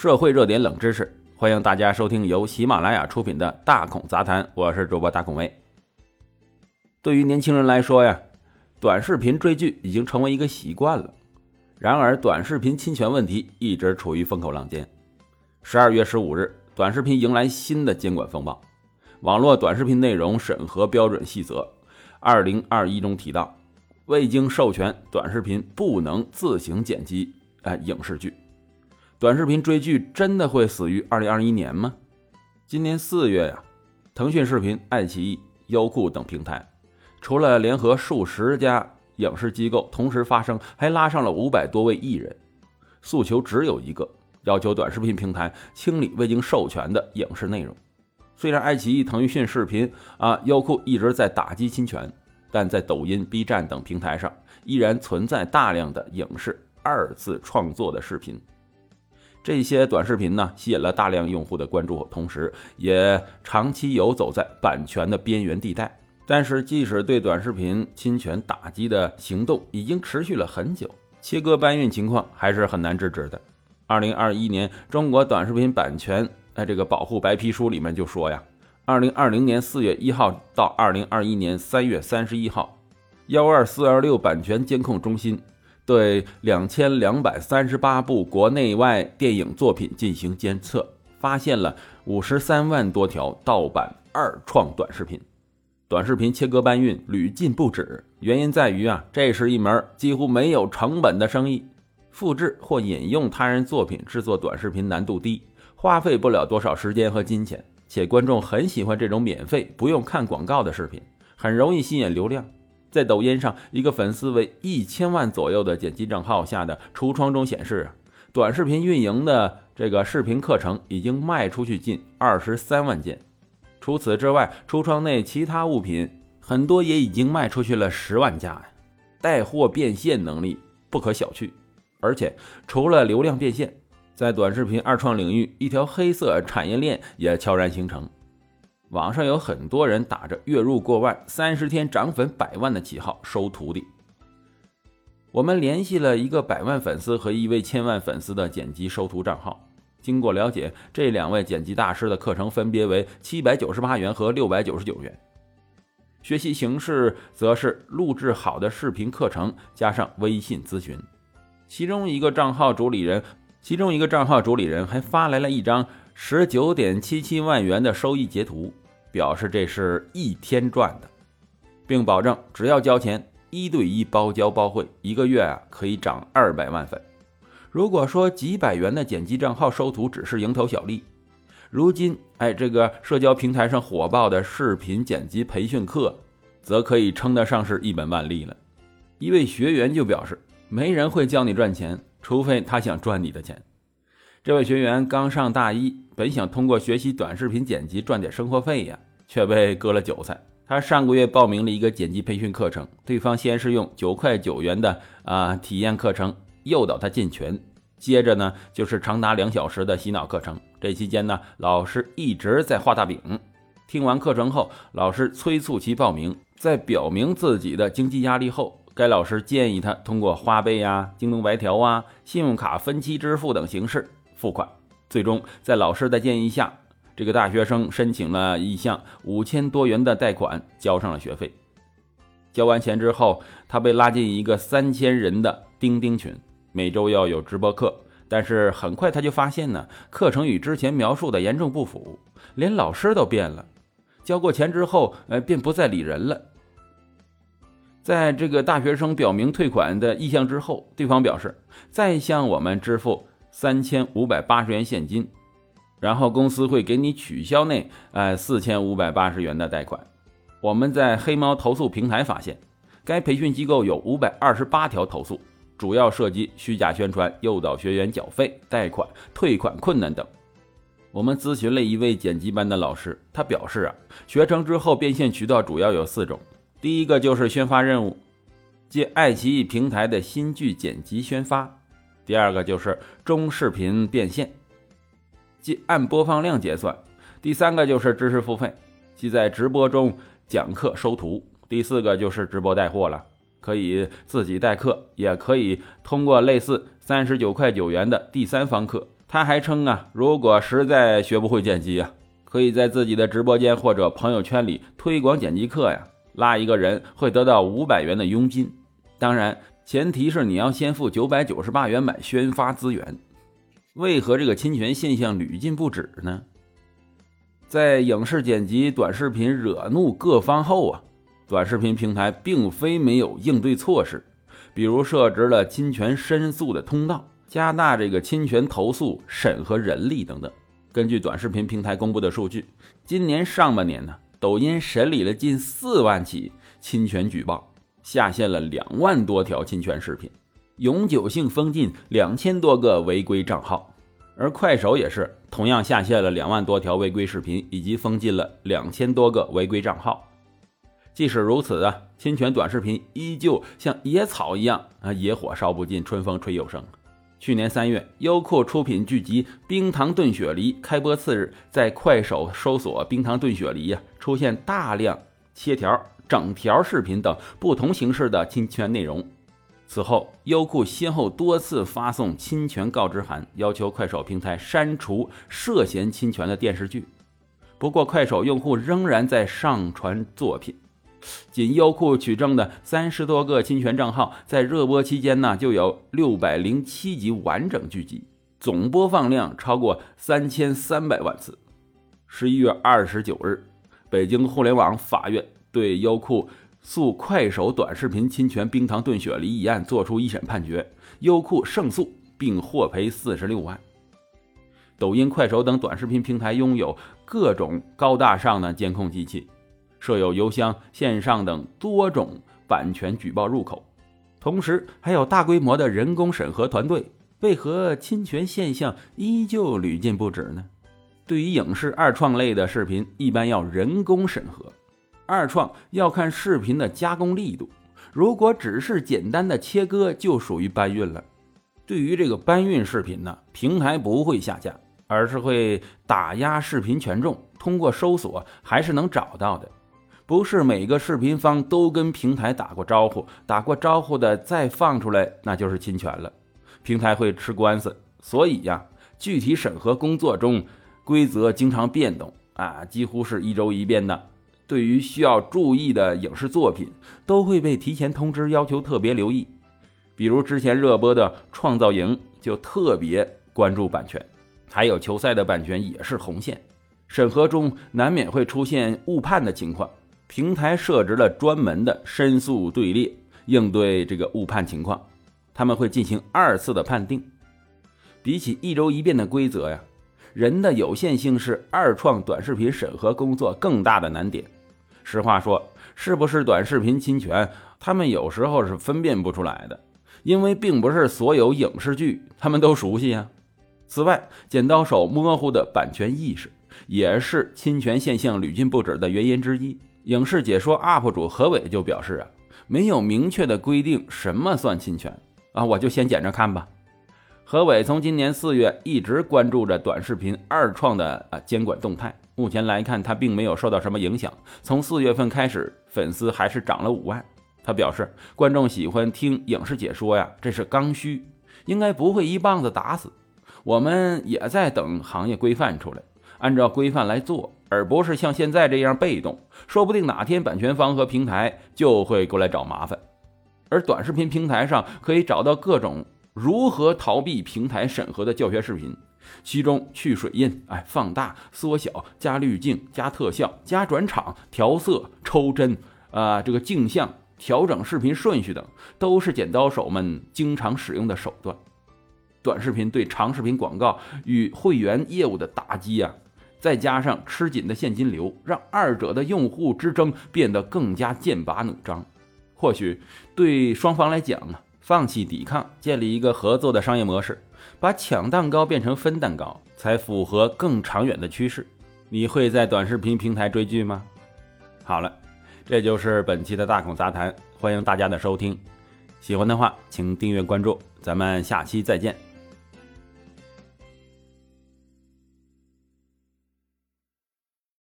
社会热点冷知识，欢迎大家收听由喜马拉雅出品的《大孔杂谈》，我是主播大孔威。对于年轻人来说呀，短视频追剧已经成为一个习惯了。然而，短视频侵权问题一直处于风口浪尖。十二月十五日，短视频迎来新的监管风暴。网络短视频内容审核标准细则二零二一中提到，未经授权，短视频不能自行剪辑哎影视剧。短视频追剧真的会死于二零二一年吗？今年四月呀，腾讯视频、爱奇艺、优酷等平台，除了联合数十家影视机构同时发声，还拉上了五百多位艺人，诉求只有一个：要求短视频平台清理未经授权的影视内容。虽然爱奇艺、腾讯视频啊、优酷一直在打击侵权，但在抖音、B 站等平台上，依然存在大量的影视二次创作的视频。这些短视频呢，吸引了大量用户的关注，同时也长期游走在版权的边缘地带。但是，即使对短视频侵权打击的行动已经持续了很久，切割搬运情况还是很难制止的。二零二一年中国短视频版权在这个保护白皮书里面就说呀，二零二零年四月一号到二零二一年三月三十一号，幺二四二六版权监控中心。对两千两百三十八部国内外电影作品进行监测，发现了五十三万多条盗版二创短视频。短视频切割搬运屡禁不止，原因在于啊，这是一门几乎没有成本的生意。复制或引用他人作品制作短视频难度低，花费不了多少时间和金钱，且观众很喜欢这种免费不用看广告的视频，很容易吸引流量。在抖音上，一个粉丝为一千万左右的剪辑账号下的橱窗中显示，短视频运营的这个视频课程已经卖出去近二十三万件。除此之外，橱窗内其他物品很多也已经卖出去了十万加，带货变现能力不可小觑。而且，除了流量变现，在短视频二创领域，一条黑色产业链也悄然形成。网上有很多人打着月入过万、三十天涨粉百万的旗号收徒弟。我们联系了一个百万粉丝和一位千万粉丝的剪辑收徒账号。经过了解，这两位剪辑大师的课程分别为七百九十八元和六百九十九元，学习形式则是录制好的视频课程加上微信咨询。其中一个账号主理人，其中一个账号主理人还发来了一张十九点七七万元的收益截图。表示这是一天赚的，并保证只要交钱，一对一包教包会，一个月啊可以涨二百万粉。如果说几百元的剪辑账号收徒只是蝇头小利，如今哎这个社交平台上火爆的视频剪辑培训课，则可以称得上是一本万利了。一位学员就表示，没人会教你赚钱，除非他想赚你的钱。这位学员刚上大一，本想通过学习短视频剪辑赚点生活费呀，却被割了韭菜。他上个月报名了一个剪辑培训课程，对方先是用九块九元的啊体验课程诱导他进群，接着呢就是长达两小时的洗脑课程。这期间呢，老师一直在画大饼。听完课程后，老师催促其报名，在表明自己的经济压力后，该老师建议他通过花呗呀、京东白条啊、信用卡分期支付等形式。付款，最终在老师的建议下，这个大学生申请了一项五千多元的贷款，交上了学费。交完钱之后，他被拉进一个三千人的钉钉群，每周要有直播课。但是很快他就发现呢，课程与之前描述的严重不符，连老师都变了。交过钱之后，呃，便不再理人了。在这个大学生表明退款的意向之后，对方表示再向我们支付。三千五百八十元现金，然后公司会给你取消那呃四千五百八十元的贷款。我们在黑猫投诉平台发现，该培训机构有五百二十八条投诉，主要涉及虚假宣传、诱导学员缴费、贷款、退款困难等。我们咨询了一位剪辑班的老师，他表示啊，学成之后变现渠道主要有四种，第一个就是宣发任务，借爱奇艺平台的新剧剪辑宣发。第二个就是中视频变现，即按播放量结算；第三个就是知识付费，即在直播中讲课收徒；第四个就是直播带货了，可以自己带课，也可以通过类似三十九块九元的第三方课。他还称啊，如果实在学不会剪辑啊，可以在自己的直播间或者朋友圈里推广剪辑课呀，拉一个人会得到五百元的佣金。当然，前提是你要先付九百九十八元买宣发资源。为何这个侵权现象屡禁不止呢？在影视剪辑短视频惹怒各方后啊，短视频平台并非没有应对措施，比如设置了侵权申诉的通道。加大这个侵权投诉审核人力等等。根据短视频平台公布的数据，今年上半年呢，抖音审理了近四万起侵权举报，下线了两万多条侵权视频，永久性封禁两千多个违规账号。而快手也是同样下线了两万多条违规视频，以及封禁了两千多个违规账号。即使如此啊，侵权短视频依旧像野草一样啊，野火烧不尽，春风吹又生。去年三月，优酷出品剧集《冰糖炖雪梨》开播次日，在快手搜索“冰糖炖雪梨”呀，出现大量切条、整条视频等不同形式的侵权内容。此后，优酷先后多次发送侵权告知函，要求快手平台删除涉嫌侵权的电视剧。不过，快手用户仍然在上传作品。仅优酷取证的三十多个侵权账号，在热播期间呢，就有六百零七集完整剧集，总播放量超过三千三百万次。十一月二十九日，北京互联网法院对优酷诉快手短视频侵权冰糖炖雪梨一案作出一审判决，优酷胜诉并获赔四十六万。抖音、快手等短视频平台拥有各种高大上的监控机器。设有邮箱、线上等多种版权举报入口，同时还有大规模的人工审核团队。为何侵权现象依旧屡禁不止呢？对于影视二创类的视频，一般要人工审核。二创要看视频的加工力度，如果只是简单的切割，就属于搬运了。对于这个搬运视频呢，平台不会下架，而是会打压视频权重，通过搜索还是能找到的。不是每个视频方都跟平台打过招呼，打过招呼的再放出来，那就是侵权了，平台会吃官司。所以呀，具体审核工作中规则经常变动啊，几乎是一周一变的。对于需要注意的影视作品，都会被提前通知，要求特别留意。比如之前热播的《创造营》就特别关注版权，还有球赛的版权也是红线，审核中难免会出现误判的情况。平台设置了专门的申诉队列，应对这个误判情况，他们会进行二次的判定。比起一周一变的规则呀，人的有限性是二创短视频审核工作更大的难点。实话说，是不是短视频侵权，他们有时候是分辨不出来的，因为并不是所有影视剧他们都熟悉啊。此外，剪刀手模糊的版权意识，也是侵权现象屡禁不止的原因之一。影视解说 UP 主何伟就表示啊，没有明确的规定什么算侵权啊，我就先捡着看吧。何伟从今年四月一直关注着短视频二创的啊监管动态，目前来看他并没有受到什么影响。从四月份开始，粉丝还是涨了五万。他表示，观众喜欢听影视解说呀，这是刚需，应该不会一棒子打死。我们也在等行业规范出来，按照规范来做。而不是像现在这样被动，说不定哪天版权方和平台就会过来找麻烦。而短视频平台上可以找到各种如何逃避平台审核的教学视频，其中去水印、哎放大、缩小、加滤镜、加特效、加转场、调色、抽帧啊，这个镜像、调整视频顺序等，都是剪刀手们经常使用的手段。短视频对长视频广告与会员业务的打击啊！再加上吃紧的现金流，让二者的用户之争变得更加剑拔弩张。或许对双方来讲啊，放弃抵抗，建立一个合作的商业模式，把抢蛋糕变成分蛋糕，才符合更长远的趋势。你会在短视频平台追剧吗？好了，这就是本期的大孔杂谈，欢迎大家的收听。喜欢的话，请订阅关注，咱们下期再见。